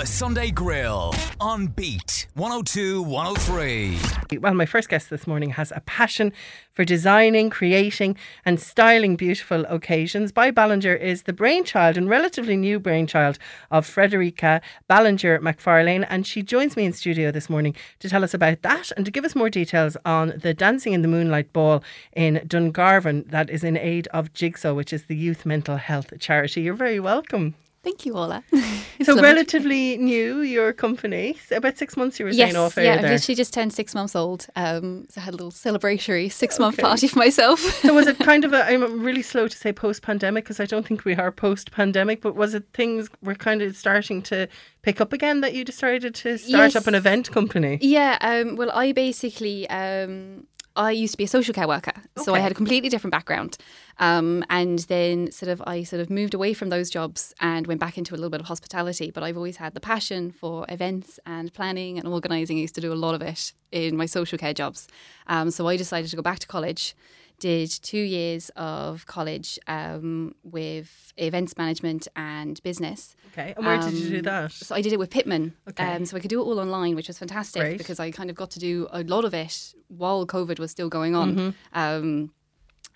The Sunday Grill on Beat 102 103. Well, my first guest this morning has a passion for designing, creating, and styling beautiful occasions. By Ballinger is the brainchild and relatively new brainchild of Frederica Ballinger McFarlane, and she joins me in studio this morning to tell us about that and to give us more details on the Dancing in the Moonlight Ball in Dungarvan that is in aid of Jigsaw, which is the youth mental health charity. You're very welcome. Thank you, Orla. so relatively new, your company. So About six months you were yes, saying off yeah, air I've literally just turned six months old. Um, so I had a little celebratory six month Okay. party for myself. so was it kind of a, I'm really slow to say post pandemic because I don't think we are post pandemic, but was it things were kind of starting to pick up again that you decided to start up an event company? yeah, um, well, I basically. Um, I used to be a social care worker, so I had a completely different background. Um, and then sort of I sort of moved away from those jobs and went back into a little bit of hospitality. But I've always had the passion for events and planning and organising. I used to do a lot of it in my social care jobs. Um, so I decided to go back to college. Did two years of college um, with events management and business. Okay, and where did you do Um, that? So I did it with Pitman. Okay. Um, so I could do it all online, which was fantastic Great. because I kind of got to do a lot of it while COVID was still going on. Mm-hmm. Um,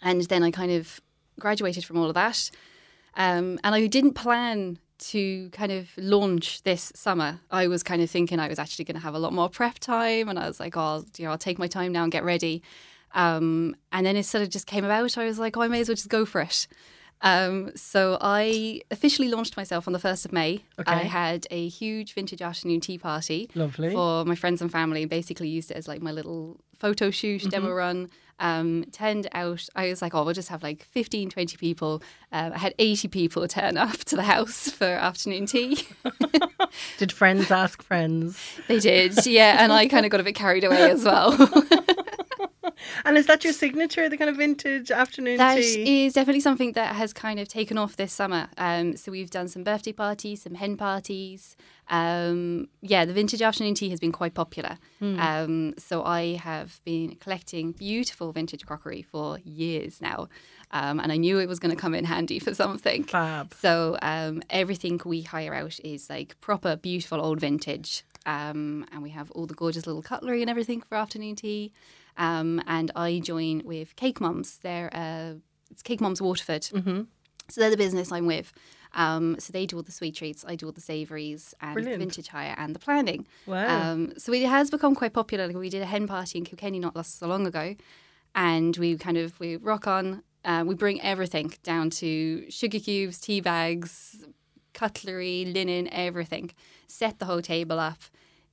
and then I kind of graduated from all of that. Um, and I didn't plan to kind of launch this summer. I was kind of thinking I was actually going to have a lot more prep time, and I was like, "Oh, you know, I'll take my time now and get ready." Um, and then it sort of just came about. I was like, "Oh, I may as well just go for it." Um, so I officially launched myself on the first of May. Okay. I had a huge vintage afternoon tea party Lovely. for my friends and family. and Basically, used it as like my little photo shoot, demo Mm-hmm. run. Um, turned out, I was like, oh, we'll just have like 15, 20 people. Um, I had 80 people turn up to the house for afternoon tea. Did friends ask friends? they did, yeah. And I kind of got a bit carried away as well. And is that your signature, the kind of vintage afternoon That tea? is definitely something that has kind of taken off this summer. Um, so we've done some birthday parties, some hen parties. Um, yeah, the vintage afternoon tea has been quite popular. Hmm. Um, so I have been collecting beautiful vintage crockery for years now, um, and I knew it was going to come in handy for something. Fab. So um, everything we hire out is like proper, beautiful old vintage, um, and we have all the gorgeous little cutlery and everything for afternoon tea. Um, and I join with Cake Mums. They're uh, it's Cake Mums Waterford. Mm-hmm. So they're the business I'm with. Um, so they do all the sweet treats, I do all the savouries and Brilliant. the vintage hire and the planning. Wow. Um, so it has become quite popular. Like we did a hen party in Kilkenny not last so long ago, and we kind of we rock on. Uh, we bring everything down to sugar cubes, tea bags, cutlery, linen, everything. Set the whole table up.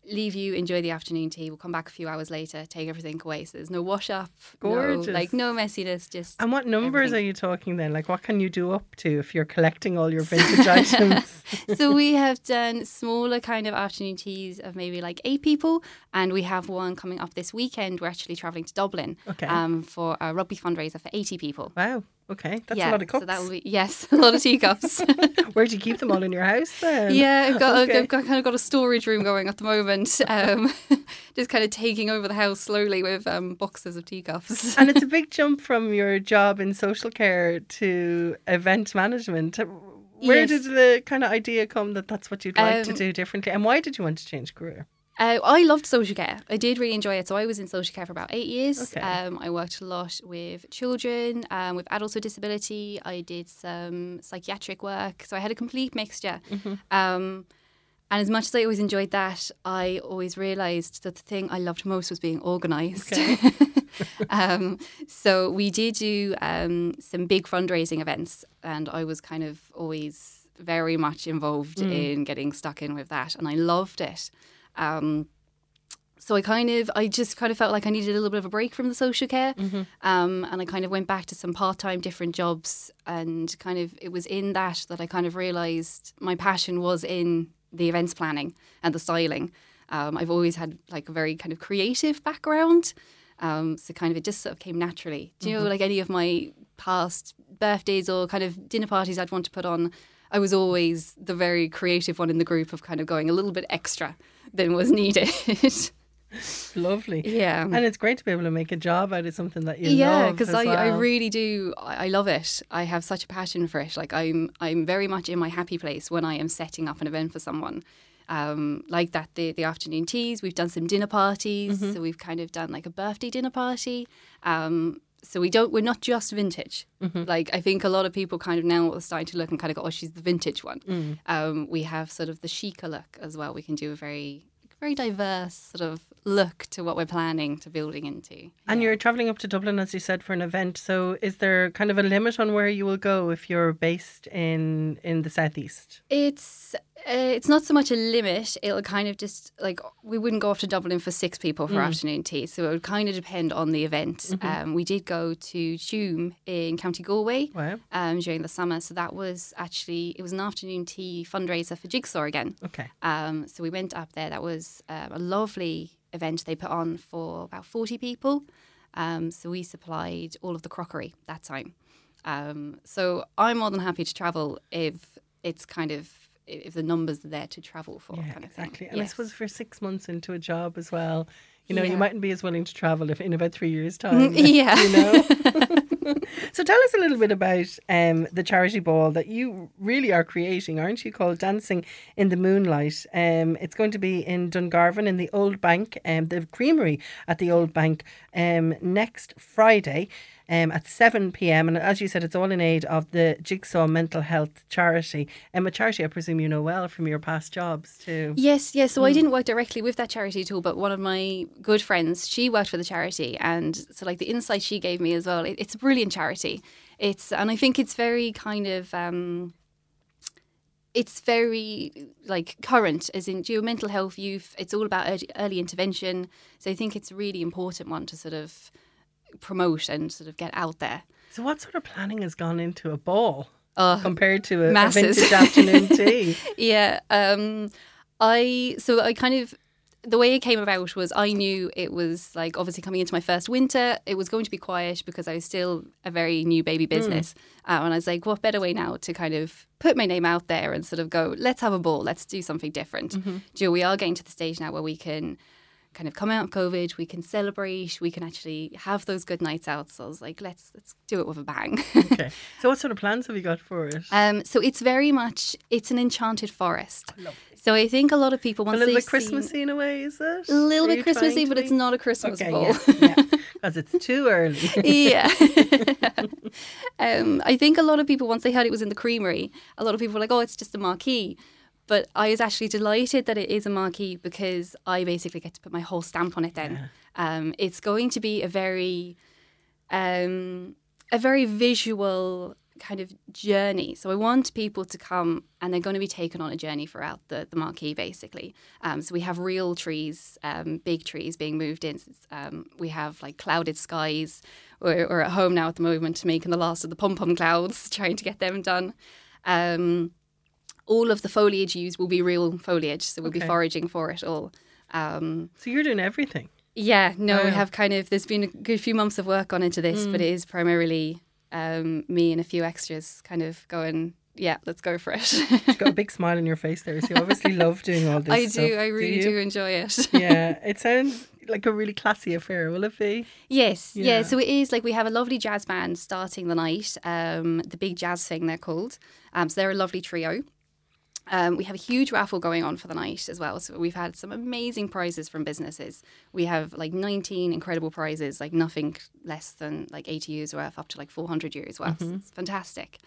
Leave you enjoy the afternoon tea. We'll come back a few hours later, take everything away. So there's no wash up, Gorgeous. no like no messiness. Just and what numbers everything. are you talking then? Like, what can you do up to if you're collecting all your vintage items? so we have done smaller kind of afternoon teas of maybe like eight people, and we have one coming up this weekend. We're actually traveling to Dublin Okay. um, for a rugby fundraiser for eighty people. Wow. Okay, that's yeah, a lot of cups. So that will be yes, a lot of teacups. Where do you keep them all in your house then? yeah, I've got, Okay. I've got kind of got a storage room going at the moment. Um, just kind of taking over the house slowly with um, boxes of teacups. and it's a big jump from your job in social care to event management. Where Yes. did the kind of idea come that that's what you'd like to Um, do differently? And why did you want to change career? Uh, I loved social care. I did really enjoy it. So I was in social care for about eight years. Okay. Um, I worked a lot with children, um, with adults with disability. I did some psychiatric work. So I had a complete mixture. Mm-hmm. Um, and as much as I always enjoyed that, I always realised that the thing I loved most was being organised. um, so we did do um, some big fundraising events, and I was kind of always very much involved in getting stuck in with that, and I loved it. Um, so I kind of, I just kind of felt like I needed a little bit of a break from the social care, um, and I kind of went back to some part-time different jobs, and kind of it was in that that I kind of realised my passion was in the events planning and the styling. Um, I've always had like a very kind of creative background, um, so kind of it just sort of came naturally. Do you know, like any of my past birthdays or kind of dinner parties I'd want to put on, I was always the very creative one in the group of kind of going a little bit extra than was needed. Lovely. yeah. And it's great to be able to make a job out of something that you yeah, love. because I, I really do. I, I love it. I have such a passion for it. Like I'm, I'm very much in my happy place when I am setting up an event for someone. um, like that the the afternoon teas. We've done some dinner parties, Mm-hmm. so we've kind of done like a birthday dinner party. Um, so we don't we're not just vintage. Mm-hmm. Like I think a lot of people kind of now are starting to look and kind of go, oh, she's the vintage one. Mm. Um, we have sort of the chica look as well. We can do a very very diverse sort of look to what we're planning to building into. And you're traveling up to Dublin, as you said, for an event. So, is there kind of a limit on where you will go if you're based in in the southeast? It's uh, it's not so much a limit. It'll kind of just like we wouldn't go off to Dublin for six people for afternoon tea, so it would kind of depend on the event. Um, we did go to Tuam in County Galway Wow. um, during the summer, so that was actually it was an afternoon tea fundraiser for Jigsaw again. Okay. Um, so we went up there. That was um, a lovely event they put on for about 40 people. Um, so we supplied all of the crockery that time. Um, so I'm more than happy to travel if it's kind of if the numbers are there to travel for. Yeah, kind of thing. exactly. And I Yes. suppose for six months into a job as well, you know, you mightn't be as willing to travel if in about three years' time. Yeah. You know? so tell us a little bit about um, the charity ball that you really are creating, aren't you? Called Dancing in the Moonlight. Um, it's going to be in Dungarvan in the Old Bank, um, the creamery at the Old Bank um, next Friday. Um, at 7 pm, and as you said, it's all in aid of the Jigsaw Mental Health Charity. Um, a charity I presume you know well from your past jobs too. Yes, yes. Mm. So I didn't work directly with that charity at all, but one of my good friends, she worked for the charity, and so like the insight she gave me as well. It, it's a brilliant charity. It's and I think it's very kind of. Um, it's very like current, as in your mental health, youth. It's all about early intervention. So I think it's a really important one to sort of promote and sort of get out there. So, what sort of planning has gone into a ball Uh, compared to a, a vintage afternoon tea? yeah. Um, I so I kind of the way it came about was I knew it was like obviously coming into my first winter. It was going to be quiet because I was still a very new baby business, um, and I was like, what better way now to kind of put my name out there and sort of go, let's have a ball, let's do something different. Do you know, we are getting to the stage now where we can kind of come out of COVID, we can celebrate, we can actually have those good nights out. So I was like, let's let's do it with a bang. Okay. So, what sort of plans have you got for it? Um, so it's very much it's an enchanted forest. So I think a lot of people a once little they've bit Christmassy seen, in a way, is it? a little Are bit Christmassy, but it's not a Christmas Okay, ball. yeah, because it's too early. yeah. um, I think a lot of people once they heard it was in the creamery, a lot of people were like, "Oh, it's just a marquee." But I was actually delighted that it is a marquee because I basically get to put my whole stamp on it. Then um, it's going to be a very, um, a very visual kind of journey. So I want people to come and they're going to be taken on a journey throughout the, the marquee, basically. Um, so we have real trees, um, big trees being moved in. Um, we have like clouded skies. We're, we're at home now at the moment making the last of the pom pom clouds, trying to get them done. All of the foliage used will be real foliage, so we'll be foraging for it all. Um, so, you're doing everything. yeah, no, Wow. we have kind of. There's been a good few months of work gone into this, but it is primarily um, me and a few extras kind of going. Yeah, let's go for it. You've got a big smile on your face there, so you obviously love doing all this. I stuff, do. I really you? do enjoy it. yeah, it sounds like a really classy affair, will it be? Yes, Yeah. yeah. So it is like we have a lovely jazz band starting the night. Um, the Big Jazz Thing they're called. Um, so they're a lovely trio. Um, we have a huge raffle going on for the night as well. So we've had some amazing prizes from businesses. We have like 19 incredible prizes, like nothing less than like 80 years worth, up to like 400 years worth. Mm-hmm. It's fantastic.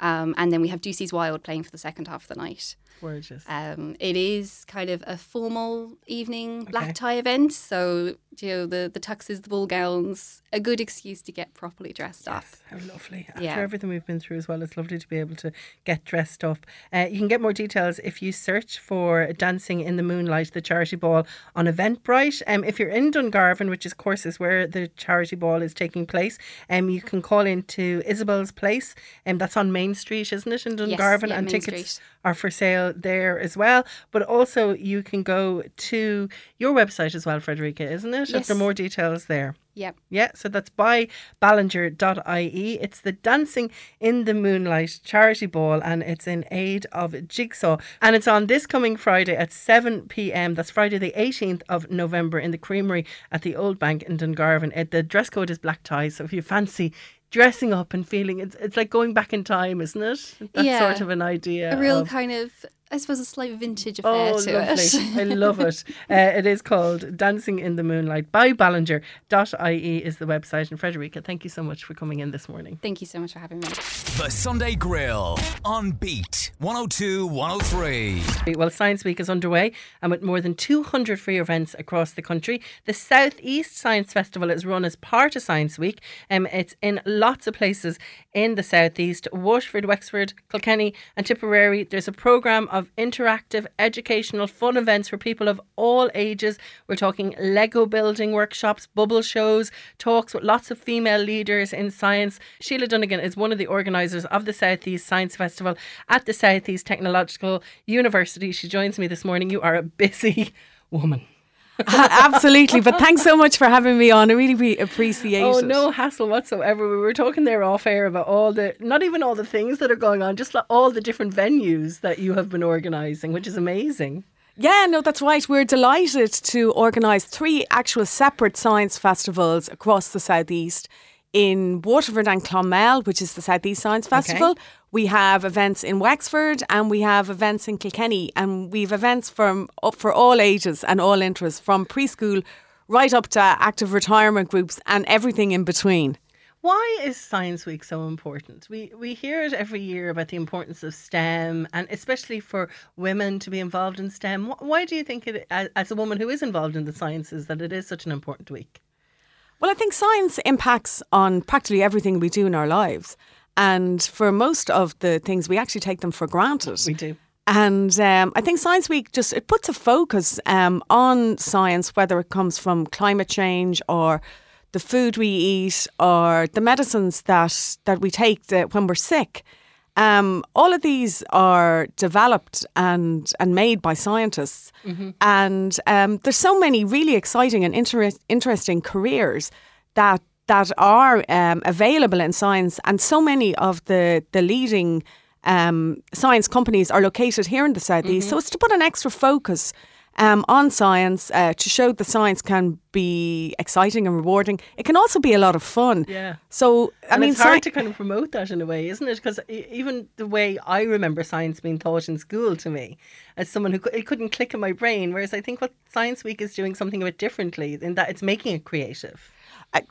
Um, and then we have Ducey's Wild playing for the second half of the night. Gorgeous. Um, it is kind of a formal evening black Okay. tie event, so you know the the tuxes, the ball gowns, a good excuse to get properly dressed up. Yes, how lovely. After Yeah. everything we've been through as well, it's lovely to be able to get dressed up. Uh, you can get more details if you search for Dancing in the Moonlight, the charity ball on Eventbrite. Um, if you're in Dungarvan, which is, of course is where the charity ball is taking place, um, you can call into Isabel's Place, and um, that's on Main Street, isn't it, in Dungarvan? yeah, and Main tickets Street. are for sale there as well. But also, you can go to your website as well, Frederica, isn't it? Yes. There are more details there. Yep. Yeah, so that's by ballinger.ie. It's the Dancing in the Moonlight charity ball and it's in aid of Jigsaw. And it's on this coming Friday at 7 pm. That's Friday, the 18th of November in the Creamery at the Old Bank in Dungarvan. Uh, the dress code is black tie, so if you fancy dressing up and feeling it's, it's like going back in time, isn't it? That's Yeah. sort of an idea. A real of- kind of I suppose, a slight vintage affair Oh, to lovely. it. I love it. Uh, it is called Dancing in the Moonlight by Ballinger.ie is the website. And Frederica, thank you so much for coming in this morning. Thank you so much for having me. The Sunday Grill on Beat 102 103. Well, Science Week is underway and with more than 200 free events across the country. The Southeast Science Festival is run as part of Science Week. Um, it's in lots of places in the Southeast Waterford, Wexford, Kilkenny, and Tipperary. There's a programme of interactive, educational, fun events for people of all ages. We're talking Lego building workshops, bubble shows, talks with lots of female leaders in science. Sheila Dunnigan is one of the organisers of the Southeast Science Festival at the Southeast Technological University. She joins me this morning. You are a busy woman. Absolutely. But thanks so much for having me on. I really, really appreciate Oh, it. no hassle whatsoever. We were talking there off air about all the, not even all the things that are going on, just like all the different venues that you have been organising, which is amazing. Yeah, no, that's right. We're delighted to organise three actual separate science festivals across the southeast. In Waterford and Clonmel, which is the Southeast Science Festival, we have events in Wexford and we have events in Kilkenny, and we've events from up for all ages and all interests, from preschool right up to active retirement groups and everything in between. Why is Science Week so important? We we hear it every year about the importance of STEM and especially for women to be involved in STEM. Why do you think it, as a woman who is involved in the sciences, that it is such an important week? Well, I think science impacts on practically everything we do in our lives. And for most of the things, we actually take them for granted. We do. And um, I think Science Week just it puts a focus um, on science, whether it comes from climate change or the food we eat or the medicines that that we take that when we're sick. Um, all of these are developed and and made by scientists, and um, there's so many really exciting and inter- interesting careers that that are um, available in science, and so many of the the leading um, science companies are located here in the southeast. So it's to put an extra focus um, on science uh, to show that science can be exciting and rewarding. It can also be a lot of fun. Yeah. So I and mean, it's hard sci- to kind of promote that in a way, isn't it? Because even the way I remember science being taught in school to me, as someone who it couldn't click in my brain, whereas I think what Science Week is doing something a bit differently in that it's making it creative.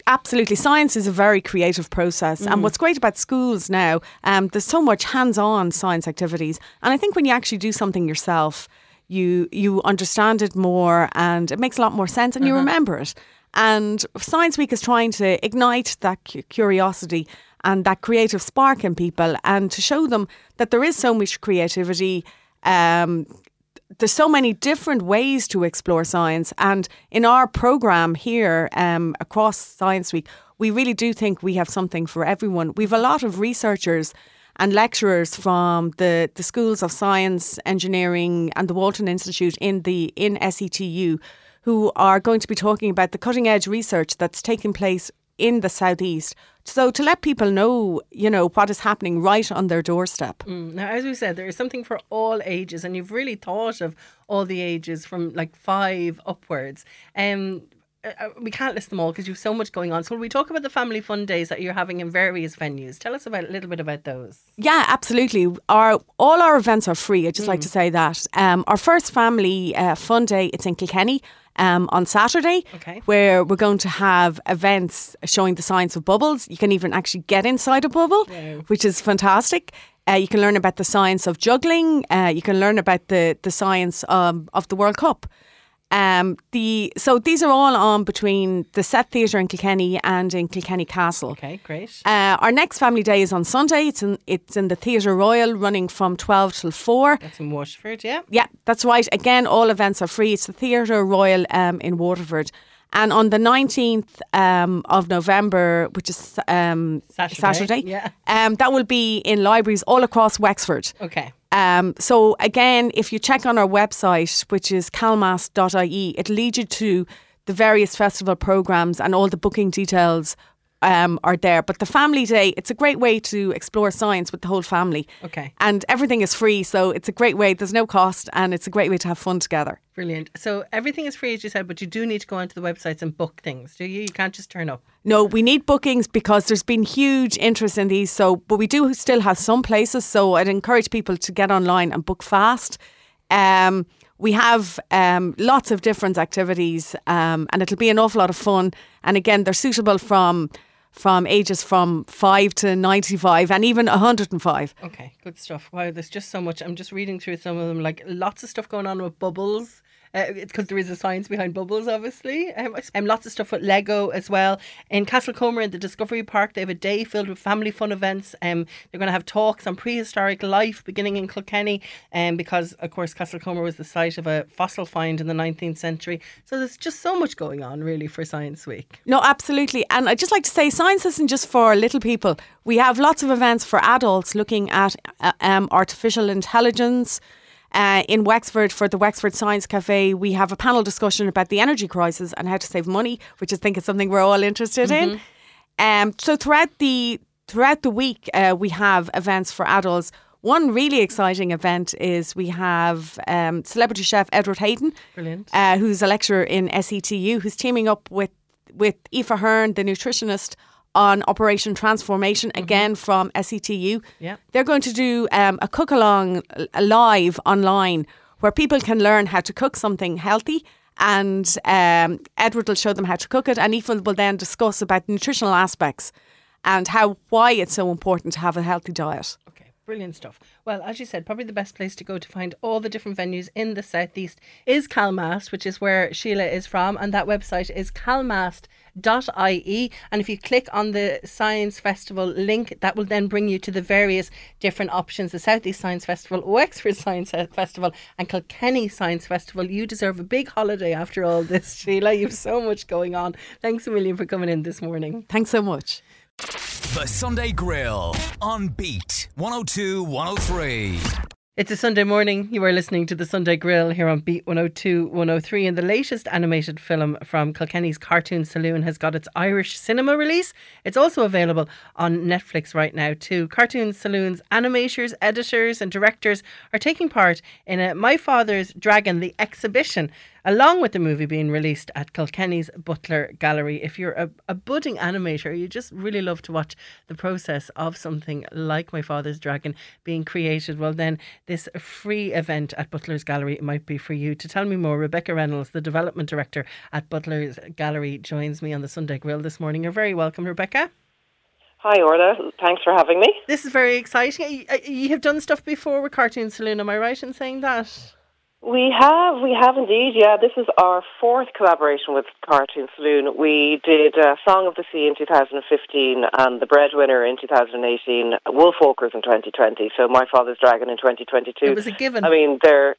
Absolutely. Science is a very creative process. And what's great about schools now, um, there's so much hands on science activities. And I think when you actually do something yourself, you you understand it more and it makes a lot more sense and you remember it. And Science Week is trying to ignite that curiosity and that creative spark in people and to show them that there is so much creativity. Um, there's so many different ways to explore science. And in our program here um, across Science Week, we really do think we have something for everyone. We've a lot of researchers and lecturers from the, the schools of science, engineering, and the Walton Institute in the in SETU who are going to be talking about the cutting edge research that's taking place in the southeast. So to let people know, you know, what is happening right on their doorstep. Mm. Now, as we said, there is something for all ages, and you've really thought of all the ages from like five upwards. Um, uh, uh, we can't list them all because you've so much going on. So, will we talk about the family fun days that you're having in various venues? Tell us about a little bit about those. Yeah, absolutely. Our all our events are free. I just like to say that. Um, our first family uh, fun day it's in Kilkenny. Um, on Saturday, Okay. where we're going to have events showing the science of bubbles. You can even actually get inside a bubble, which is fantastic. Uh, you can learn about the science of juggling. Uh, you can learn about the the science um, of the World Cup. Um, the so these are all on between the Set Theatre in Kilkenny and in Kilkenny Castle. Okay, great. Uh, our next family day is on Sunday. It's in it's in the Theatre Royal, running from twelve till four. That's in Waterford, yeah. Yeah, that's right. Again, all events are free. It's the Theatre Royal um, in Waterford. And on the 19th um, of November, which is um, Saturday, yeah. um, that will be in libraries all across Wexford. Okay. Um, so again, if you check on our website, which is calmast.ie, it leads you to the various festival programs and all the booking details um, are there. But the family day, it's a great way to explore science with the whole family. Okay. And everything is free, so it's a great way. There's no cost, and it's a great way to have fun together. Brilliant. So everything is free, as you said, but you do need to go onto the websites and book things, do you? You can't just turn up. No, we need bookings because there's been huge interest in these. So, but we do still have some places. So I'd encourage people to get online and book fast. Um, we have um, lots of different activities, um, and it'll be an awful lot of fun. And again, they're suitable from from ages from five to ninety five, and even hundred and five. Okay, good stuff. Wow, there's just so much. I'm just reading through some of them, like lots of stuff going on with bubbles because uh, there is a science behind bubbles, obviously. Um, and lots of stuff with Lego as well. In Castlecomer in the Discovery Park, they have a day filled with family fun events. Um, they're going to have talks on prehistoric life beginning in Kilkenny, um, because of course Castlecomer was the site of a fossil find in the 19th century. So there's just so much going on, really, for Science Week. No, absolutely. And I'd just like to say, science isn't just for little people. We have lots of events for adults looking at uh, um, artificial intelligence. Uh, in Wexford for the Wexford Science Cafe, we have a panel discussion about the energy crisis and how to save money, which I think is something we're all interested mm-hmm. in. Um, so throughout the throughout the week, uh, we have events for adults. One really exciting event is we have um, celebrity chef Edward Hayden, brilliant, uh, who's a lecturer in SETU, who's teaming up with with Aoife Hearne, the nutritionist, on Operation Transformation, mm-hmm. again from SETU. Yeah. They're going to do um, a cook along live online where people can learn how to cook something healthy. And um, Edward will show them how to cook it, and Aoife will then discuss about nutritional aspects and how why it's so important to have a healthy diet. Brilliant stuff. Well, as you said, probably the best place to go to find all the different venues in the southeast is Calmast, which is where Sheila is from, and that website is calmast.com ie and if you click on the science festival link that will then bring you to the various different options the southeast science festival wexford science festival and kilkenny science festival. You deserve a big holiday after all this sheila. You've so much going on. Thanks a million for coming in this morning. Thanks so much the sunday grill on beat 102 103 it's a Sunday morning. You are listening to the Sunday Grill here on Beat 102 103. And the latest animated film from Kilkenny's Cartoon Saloon has got its Irish cinema release. It's also available on Netflix right now, too. Cartoon Saloon's animators, editors, and directors are taking part in a My Father's Dragon, the exhibition along with the movie being released at Kilkenny's Butler Gallery. If you're a, a budding animator, you just really love to watch the process of something like My Father's Dragon being created, well, then this free event at Butler's Gallery might be for you. To tell me more, Rebecca Reynolds, the development director at Butler's Gallery, joins me on the Sunday Grill this morning. You're very welcome, Rebecca. Hi, Orla. Thanks for having me. This is very exciting. You have done stuff before with Cartoon Saloon, am I right in saying that? We have, we have indeed, yeah. This is our fourth collaboration with Cartoon Saloon. We did uh, Song of the Sea in 2015 and The Breadwinner in 2018, Wolfwalkers in 2020, so My Father's Dragon in 2022. It was a given. I mean, they're,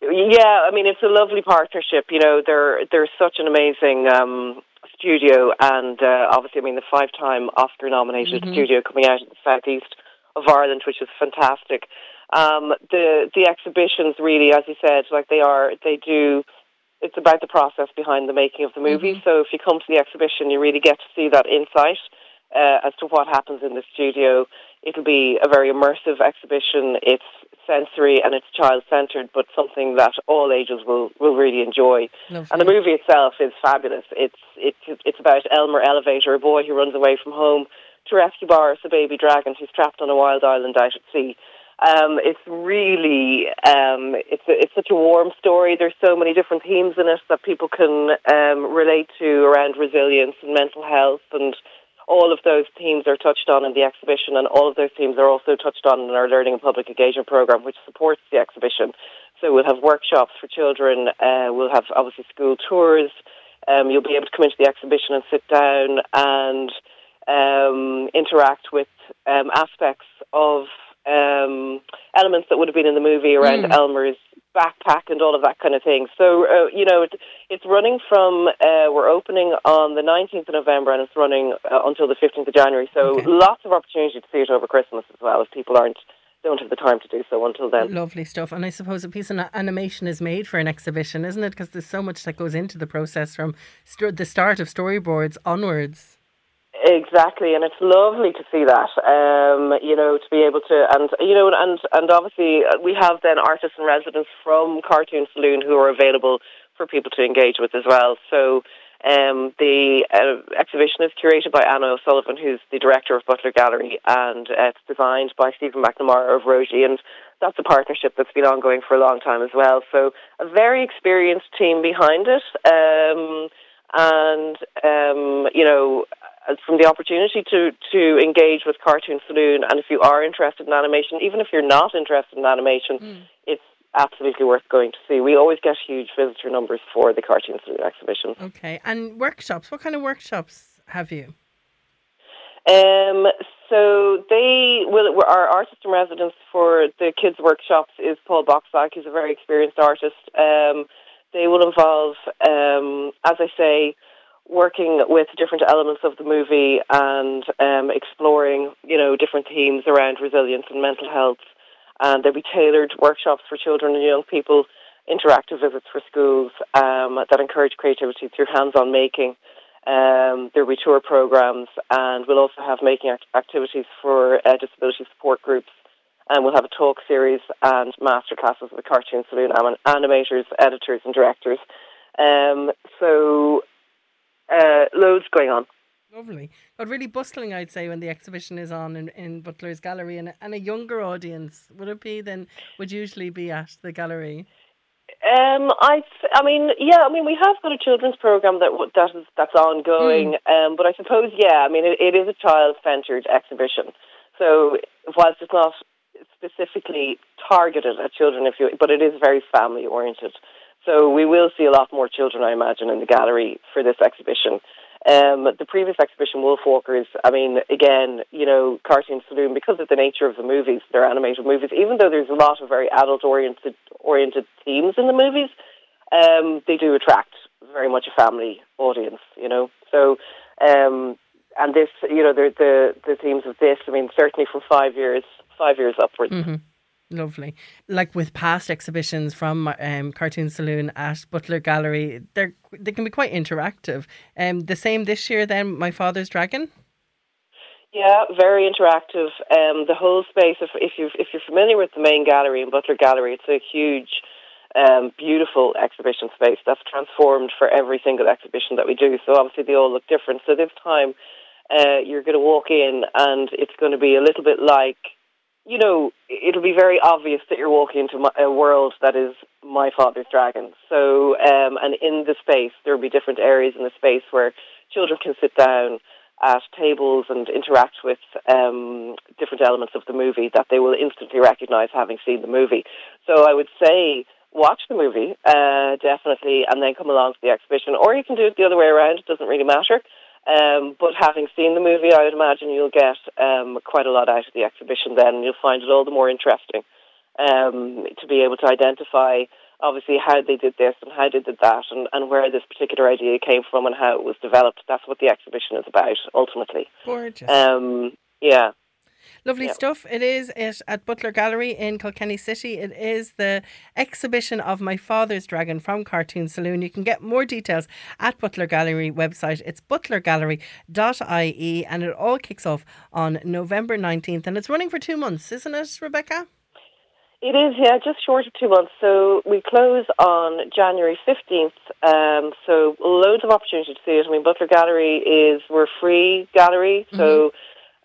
yeah, I mean, it's a lovely partnership. You know, they're, they're such an amazing um, studio, and uh, obviously, I mean, the five time Oscar nominated mm-hmm. studio coming out of the southeast of Ireland, which is fantastic. Um, the the exhibitions really, as you said, like they are, they do. It's about the process behind the making of the movie. Mm-hmm. So if you come to the exhibition, you really get to see that insight uh, as to what happens in the studio. It'll be a very immersive exhibition. It's sensory and it's child centered, but something that all ages will, will really enjoy. Lovely. And the movie itself is fabulous. It's it's it's about Elmer Elevator, a boy who runs away from home to rescue Boris, a baby dragon who's trapped on a wild island out at sea. Um, it's really um, it's a, it's such a warm story. There's so many different themes in it that people can um, relate to around resilience and mental health, and all of those themes are touched on in the exhibition, and all of those themes are also touched on in our learning and public engagement program, which supports the exhibition. So we'll have workshops for children. Uh, we'll have obviously school tours. Um, you'll be able to come into the exhibition and sit down and um, interact with um, aspects of um, elements that would have been in the movie around mm. Elmer's backpack and all of that kind of thing. So, uh, you know, it, it's running from, uh, we're opening on the 19th of November and it's running uh, until the 15th of January. So okay. lots of opportunity to see it over Christmas as well if people aren't don't have the time to do so until then. Lovely stuff. And I suppose a piece of animation is made for an exhibition, isn't it? Because there's so much that goes into the process from st- the start of storyboards onwards. Exactly, and it's lovely to see that. Um, you know, to be able to, and you know, and and obviously uh, we have then artists and residents from Cartoon Saloon who are available for people to engage with as well. So. Um, the uh, exhibition is curated by Anna O'Sullivan, who's the director of Butler Gallery, and uh, it's designed by Stephen McNamara of Rogie, and that's a partnership that's been ongoing for a long time as well. So a very experienced team behind it, um, and um, you know, from the opportunity to to engage with Cartoon Saloon, and if you are interested in animation, even if you're not interested in animation, mm. it's absolutely worth going to see. We always get huge visitor numbers for the Cartoon Saloon exhibition. Okay, and workshops. What kind of workshops have you? Um, so they will. Our artist in residence for the kids' workshops is Paul Boxback. He's a very experienced artist. Um, they will involve, um, as I say, working with different elements of the movie and um, exploring, you know, different themes around resilience and mental health. And there'll be tailored workshops for children and young people, interactive visits for schools um, that encourage creativity through hands-on making. Um, there'll be tour programs, and we'll also have making act- activities for uh, disability support groups. And we'll have a talk series and master classes with Cartoon Saloon anim- animators, editors, and directors. Um, so, uh, loads going on. Lovely. But really bustling, I'd say, when the exhibition is on in, in Butler's Gallery. And, and a younger audience, would it be then, would usually be at the gallery? Um, I, I mean, yeah, I mean, we have got a children's program that that is that's ongoing. Mm. Um, but I suppose, yeah, I mean, it, it is a child-centered exhibition. So whilst it's not specifically targeted at children, if you, but it is very family-oriented. So we will see a lot more children, I imagine, in the gallery for this exhibition. Um, the previous exhibition, Wolfwalkers, I mean, again, you know, Cartoon Saloon, because of the nature of the movies, they're animated movies, even though there's a lot of very adult oriented oriented themes in the movies, um, they do attract very much a family audience, you know. So, um, and this, you know, the, the, the themes of this, I mean, certainly from five years, five years upwards. Mm-hmm. Lovely. Like with past exhibitions from um, Cartoon Saloon at Butler Gallery, they're, they can be quite interactive. Um, the same this year. Then, My Father's Dragon. Yeah, very interactive. Um, the whole space. If if you if you're familiar with the main gallery in Butler Gallery, it's a huge, um, beautiful exhibition space that's transformed for every single exhibition that we do. So obviously they all look different. So this time, uh, you're going to walk in and it's going to be a little bit like you know, it'll be very obvious that you're walking into a world that is my father's dragon. So, um, and in the space, there will be different areas in the space where children can sit down at tables and interact with um, different elements of the movie that they will instantly recognize having seen the movie. So, I would say watch the movie, uh, definitely, and then come along to the exhibition. Or you can do it the other way around, it doesn't really matter. Um, but having seen the movie, I would imagine you'll get um, quite a lot out of the exhibition then, and you'll find it all the more interesting um, to be able to identify, obviously, how they did this and how they did that, and, and where this particular idea came from and how it was developed. That's what the exhibition is about, ultimately. Gorgeous. Um, yeah. Lovely yep. stuff. It is it at Butler Gallery in Kilkenny City. It is the exhibition of My Father's Dragon from Cartoon Saloon. You can get more details at Butler Gallery website. It's butlergallery.ie and it all kicks off on November 19th and it's running for two months, isn't it, Rebecca? It is, yeah, just short of two months. So we close on January 15th. Um, so loads of opportunity to see it. I mean, Butler Gallery is, we're free gallery. So mm-hmm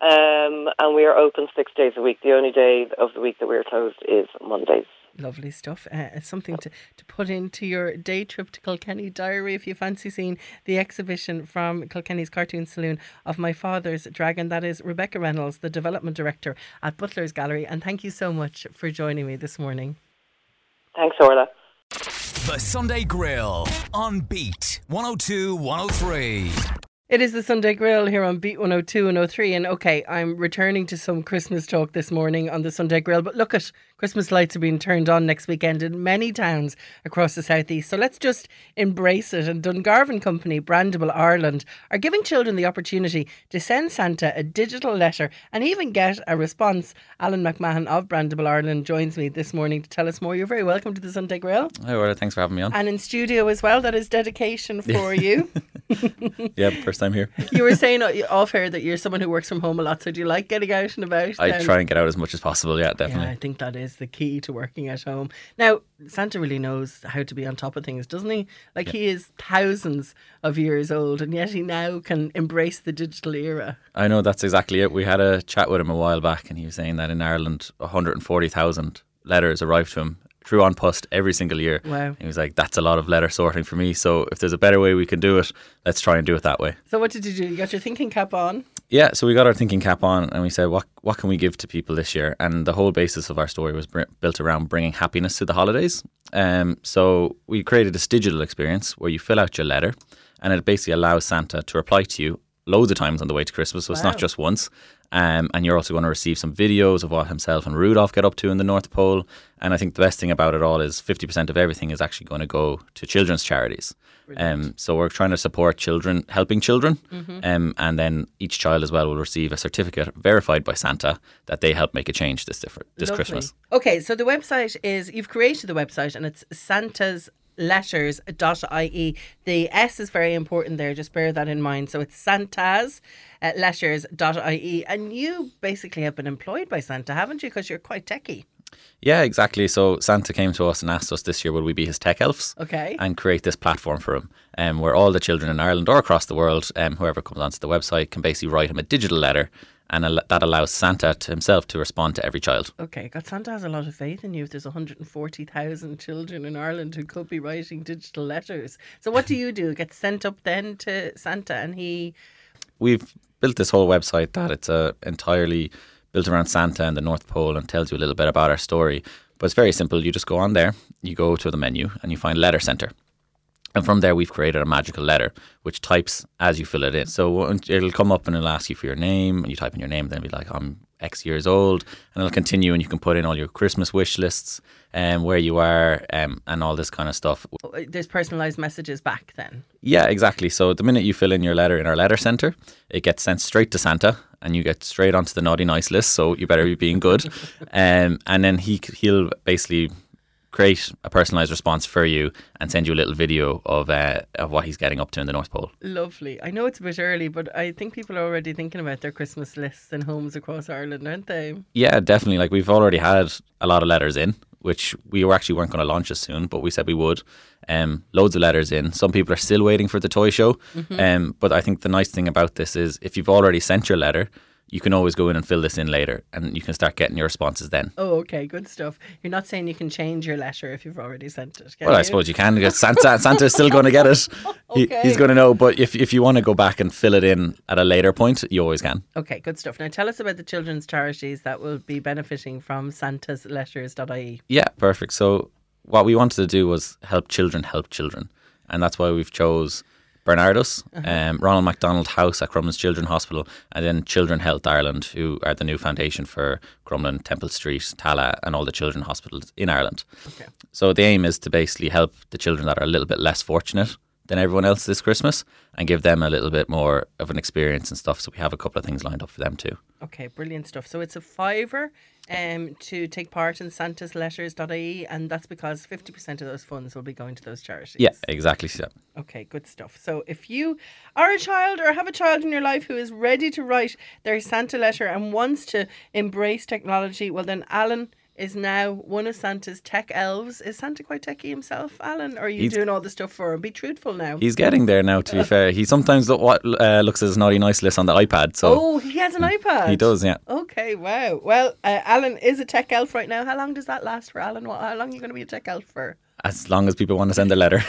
um, and we are open six days a week. The only day of the week that we are closed is Mondays. Lovely stuff. Uh, something to, to put into your day trip to Kilkenny diary if you fancy seeing the exhibition from Kilkenny's Cartoon Saloon of My Father's Dragon. That is Rebecca Reynolds, the development director at Butler's Gallery. And thank you so much for joining me this morning. Thanks, Orla. The Sunday Grill on Beat 102 103. It is the Sunday Grill here on Beat 102 and 03. And okay, I'm returning to some Christmas talk this morning on the Sunday Grill. But look at Christmas lights are being turned on next weekend in many towns across the southeast. So let's just embrace it. And Dungarvan Company, Brandable Ireland, are giving children the opportunity to send Santa a digital letter and even get a response. Alan McMahon of Brandable Ireland joins me this morning to tell us more. You're very welcome to the Sunday Grill. Hi, well, thanks for having me on. And in studio as well, that is dedication for you. yeah, first time here. You were saying off air that you're someone who works from home a lot. So do you like getting out and about? I try and get out as much as possible. Yeah, definitely. Yeah, I think that is the key to working at home. Now, Santa really knows how to be on top of things, doesn't he? Like he is thousands of years old, and yet he now can embrace the digital era. I know that's exactly it. We had a chat with him a while back, and he was saying that in Ireland, 140,000 letters arrive to him through An Post every single year. Wow. He was like, "That's a lot of letter sorting for me. So if there's a better way we can do it, let's try and do it that way." So, what did you do? You got your thinking cap on. Yeah, so we got our thinking cap on and we said, what what can we give to people this year? And the whole basis of our story was br- built around bringing happiness to the holidays. Um, so we created this digital experience where you fill out your letter, and it basically allows Santa to reply to you loads of times on the way to Christmas. So it's not just once. Um, and you're also going to receive some videos of what himself and Rudolph get up to in the North Pole. And I think the best thing about it all is 50% of everything is actually going to go to children's charities. Um, so we're trying to support children, helping children. Um, and then each child as well will receive a certificate verified by Santa that they help make a change this, different, this Lovely. Christmas. Okay, so the website is you've created the website and it's Santa's letters.ie. The S is very important there, just bear that in mind. So it's Santa's uh, letters.ie. And you basically have been employed by Santa, haven't you? Because you're quite techie. Yeah, exactly. So Santa came to us and asked us this year, will we be his tech elves? Okay. And create this platform for him, um, where all the children in Ireland or across the world, um, whoever comes onto the website, can basically write him a digital letter, and al- that allows Santa to himself to respond to every child. Okay, God, Santa has a lot of faith in you. If there's 140,000 children in Ireland who could be writing digital letters, so what do you do? Get sent up then to Santa, and he We've built this whole website that it's a entirely built around Santa and the North Pole and tells you a little bit about our story. But it's very simple. You just go on there, you go to the menu, and you find Letter Center. And from there, we've created a magical letter which types as you fill it in. So it'll come up and it'll ask you for your name, and you type in your name, then it'll be like, I'm X years old, and it'll continue, and you can put in all your Christmas wish lists, and where you are, um, and all this kind of stuff. there's personalized messages back then. Yeah, exactly. So the minute you fill in your letter in our letter center, it gets sent straight to Santa, and you get straight onto the naughty nice list. So you better be being good, um, and then he he'll basically create a personalized response for you and send you a little video of uh, of what he's getting up to in the North Pole. Lovely. I know it's a bit early, but I think people are already thinking about their Christmas lists and homes across Ireland, aren't they? Yeah, definitely. Like we've already had a lot of letters in, which we were actually weren't going to launch as soon, but we said we would. Um, loads of letters in. Some people are still waiting for the toy show. Um, but I think the nice thing about this is if you've already sent your letter, you can always go in and fill this in later, and you can start getting your responses then. Oh, okay, good stuff. You're not saying you can change your letter if you've already sent it. Can Well, I suppose you can. because Santa Santa's still going to get it. He, Okay. he's going to know. But if if you want to go back and fill it in at a later point, you always can. Okay, good stuff. Now tell us about the children's charities that will be benefiting from Santa's letters.ie. Yeah, perfect. So what we wanted to do was help children help children, and that's why we've chose Barnardos, um, Ronald McDonald House at Crumlin's Children's Hospital, and then Children Health Ireland, who are the new foundation for Crumlin, Temple Street, Tallaght, and all the children's hospitals in Ireland. Okay. So the aim is to basically help the children that are a little bit less fortunate than everyone else this Christmas, and give them a little bit more of an experience and stuff. So we have a couple of things lined up for them too. Okay, brilliant stuff. So it's a fiver um, to take part in Santa's letters.ie, and that's because 50% of those funds will be going to those charities. Yeah, exactly. So. Okay, good stuff. So if you are a child or have a child in your life who is ready to write their Santa letter and wants to embrace technology, well, then Alan is now one of Santa's tech elves. Is Santa quite techy himself, Alan? Or are you He's- doing all the stuff for him? Be truthful now. He's getting there now. To be fair, he sometimes what uh, looks at his naughty nice list on the iPad. So oh, he has an iPad. he does, yeah. Okay, wow. Well, uh, Alan is a tech elf right now. How long does that last for Alan? What, how long are you going to be a tech elf for? As long as people want to send a letter.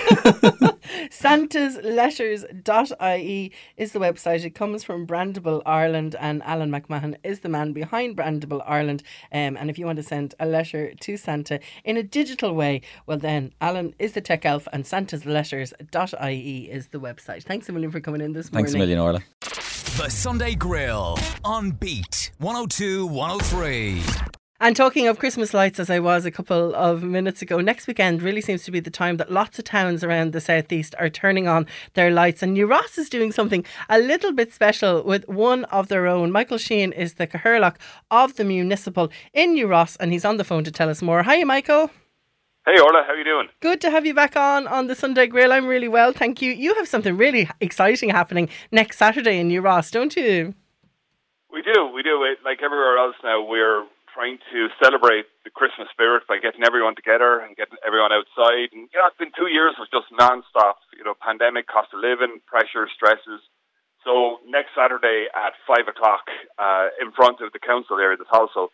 Santa's Letters.ie is the website. It comes from Brandable Ireland, and Alan McMahon is the man behind Brandable Ireland. Um, and if you want to send a letter to Santa in a digital way, well, then Alan is the tech elf, and Santa's Letters.ie is the website. Thanks a million for coming in this morning. Thanks a morning. million, Orla. The Sunday Grill on Beat 102 103. And talking of Christmas lights, as I was a couple of minutes ago, next weekend really seems to be the time that lots of towns around the southeast are turning on their lights. And New Ross is doing something a little bit special with one of their own. Michael Sheehan is the Cathaoirleach of the municipal in New Ross, and he's on the phone to tell us more. Hi, Michael. Hey Orla, how you doing? Good to have you back on on the Sunday Grill. I'm really well, thank you. You have something really exciting happening next Saturday in New Ross, don't you? We do, we do. It, like everywhere else now, we're trying to celebrate the Christmas spirit by getting everyone together and getting everyone outside. And you know, it's been two years of just non-stop, you know, pandemic, cost of living, pressure, stresses. So next Saturday at five o'clock, uh, in front of the council area, the Tholsel,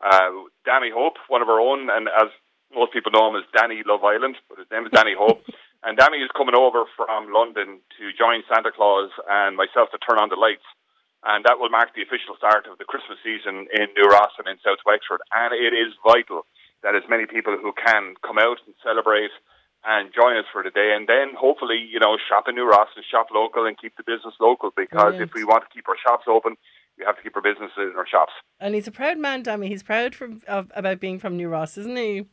uh, Danny Hope, one of our own, and as most people know him as Danny Love Island, but his name is Danny Hope. and Danny is coming over from London to join Santa Claus and myself to turn on the lights. And that will mark the official start of the Christmas season in New Ross and in South Wexford. And it is vital that as many people who can come out and celebrate and join us for the day. And then hopefully, you know, shop in New Ross and shop local and keep the business local because Brilliant. if we want to keep our shops open, we have to keep our businesses in our shops. And he's a proud man, Dami. He's proud from, of, about being from New Ross, isn't he?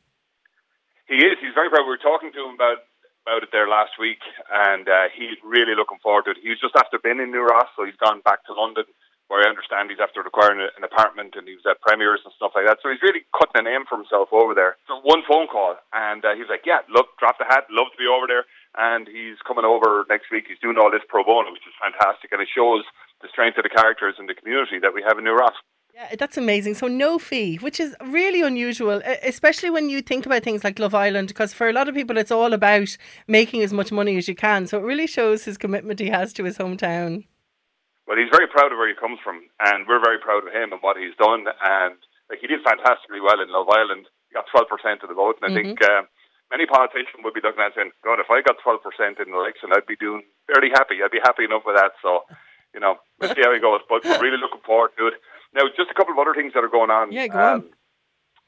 He is. He's very proud. We were talking to him about about it there last week, and uh, he's really looking forward to it. He's just after been in New Ross, so he's gone back to London, where I understand he's after acquiring an apartment, and he was at premieres and stuff like that. So he's really cutting a name for himself over there. So one phone call, and uh, he was like, "Yeah, love, drop the hat, love to be over there." And he's coming over next week. He's doing all this pro bono, which is fantastic, and it shows the strength of the characters in the community that we have in New Ross. Yeah, that's amazing. So no fee, which is really unusual, especially when you think about things like Love Island, because for a lot of people it's all about making as much money as you can. So it really shows his commitment he has to his hometown. Well, he's very proud of where he comes from, and we're very proud of him and what he's done. And like he did fantastically well in Love Island. He got twelve percent of the vote, and I think uh, many politicians would be looking at it saying, "God, if I got twelve percent in the election, I'd be doing fairly happy. I'd be happy enough with that." So, you know, we'll see how he goes. But we're really looking forward to it. Now, just a couple of other things that are going on. Yeah, go on.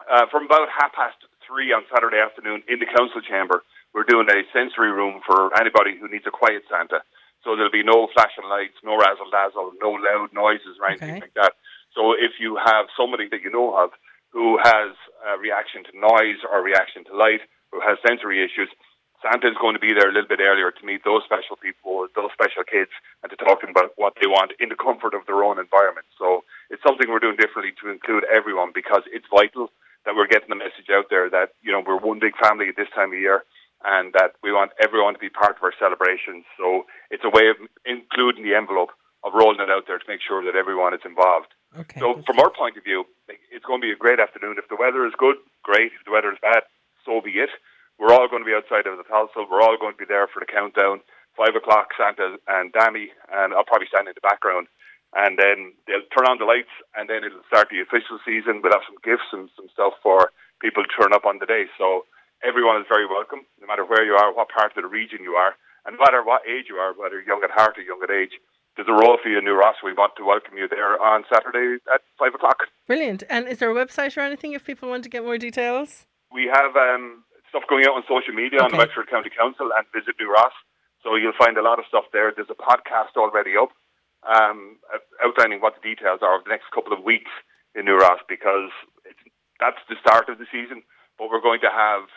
Uh, from about half past three on Saturday afternoon in the council chamber, we're doing a sensory room for anybody who needs a quiet Santa. So there'll be no flashing lights, no razzle dazzle, no loud noises or anything Okay. like that. So if you have somebody that you know of who has a reaction to noise or reaction to light, who has sensory issues, Santa is going to be there a little bit earlier to meet those special people, those special kids, and to talk to them about what they want in the comfort of their own environment. So it's something we're doing differently to include everyone because it's vital that we're getting the message out there that you know we're one big family at this time of year, and that we want everyone to be part of our celebrations. So it's a way of including the envelope of rolling it out there to make sure that everyone is involved. Okay. So from our point of view, it's going to be a great afternoon. If the weather is good, great. If the weather is bad, so be it. We're all going to be outside of the Tholsel. We're all going to be there for the countdown. Five o'clock, Santa and Dami, and I'll probably stand in the background. And then they'll turn on the lights, and then it'll start the official season. We'll have some gifts and some stuff for people to turn up on the day. So everyone is very welcome, no matter where you are, what part of the region you are, and no matter what age you are, whether young at heart or young at age. There's a role for you in New Ross. We want to welcome you there on Saturday at five o'clock. Brilliant. And is there a website or anything if people want to get more details? We have um, stuff going out on social media on the Wexford County Council and Visit New Ross. So you'll find a lot of stuff there. There's a podcast already up um, outlining what the details are of the next couple of weeks in New Ross because it's, that's the start of the season. But we're going to have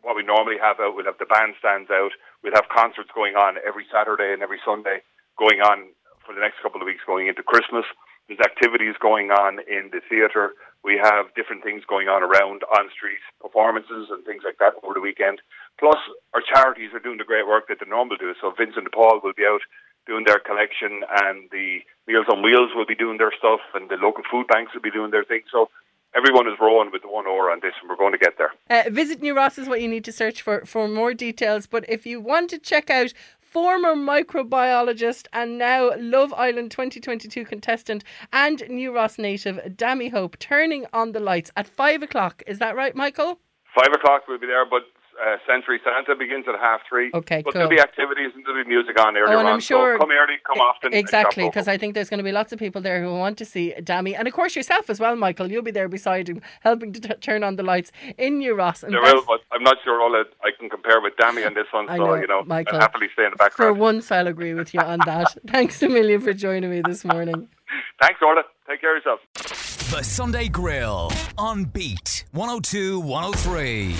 what we normally have out. We'll have the bandstands out. We'll have concerts going on every Saturday and every Sunday going on for the next couple of weeks going into Christmas. There's activities going on in the theatre. We have different things going on around on street performances and things like that over the weekend. Plus, our charities are doing the great work that they normally do. So Vincent Paul will be out doing their collection, and the Meals on Wheels will be doing their stuff, and the local food banks will be doing their thing. So everyone is rowing with the one oar on this, and we're going to get there. Uh, Visit New Ross is what you need to search for for more details. But if you want to check out former microbiologist and now Love Island 2022 contestant and New Ross native Dami Hope turning on the lights at five o'clock, is that right, Michael? Five o'clock we'll be there, but uh, Sensory Santa begins at half three. Okay, but cool. there'll be activities and there'll be music on earlier Oh, and I'm sure- so come early, come often. Exactly, because I think there's going to be lots of people there who want to see Dami, and of course yourself as well, Michael. You'll be there beside him, helping to t- turn on the lights in New Ross. And There will, but I'm not sure all that I can compare with Dami on this one. I So know, you know, Michael. I'll happily stay in the background. for once, I'll agree with you on that. Thanks a million for joining me this morning. Thanks, Orla. Take care of yourself. The Sunday Grill on Beat 102 103.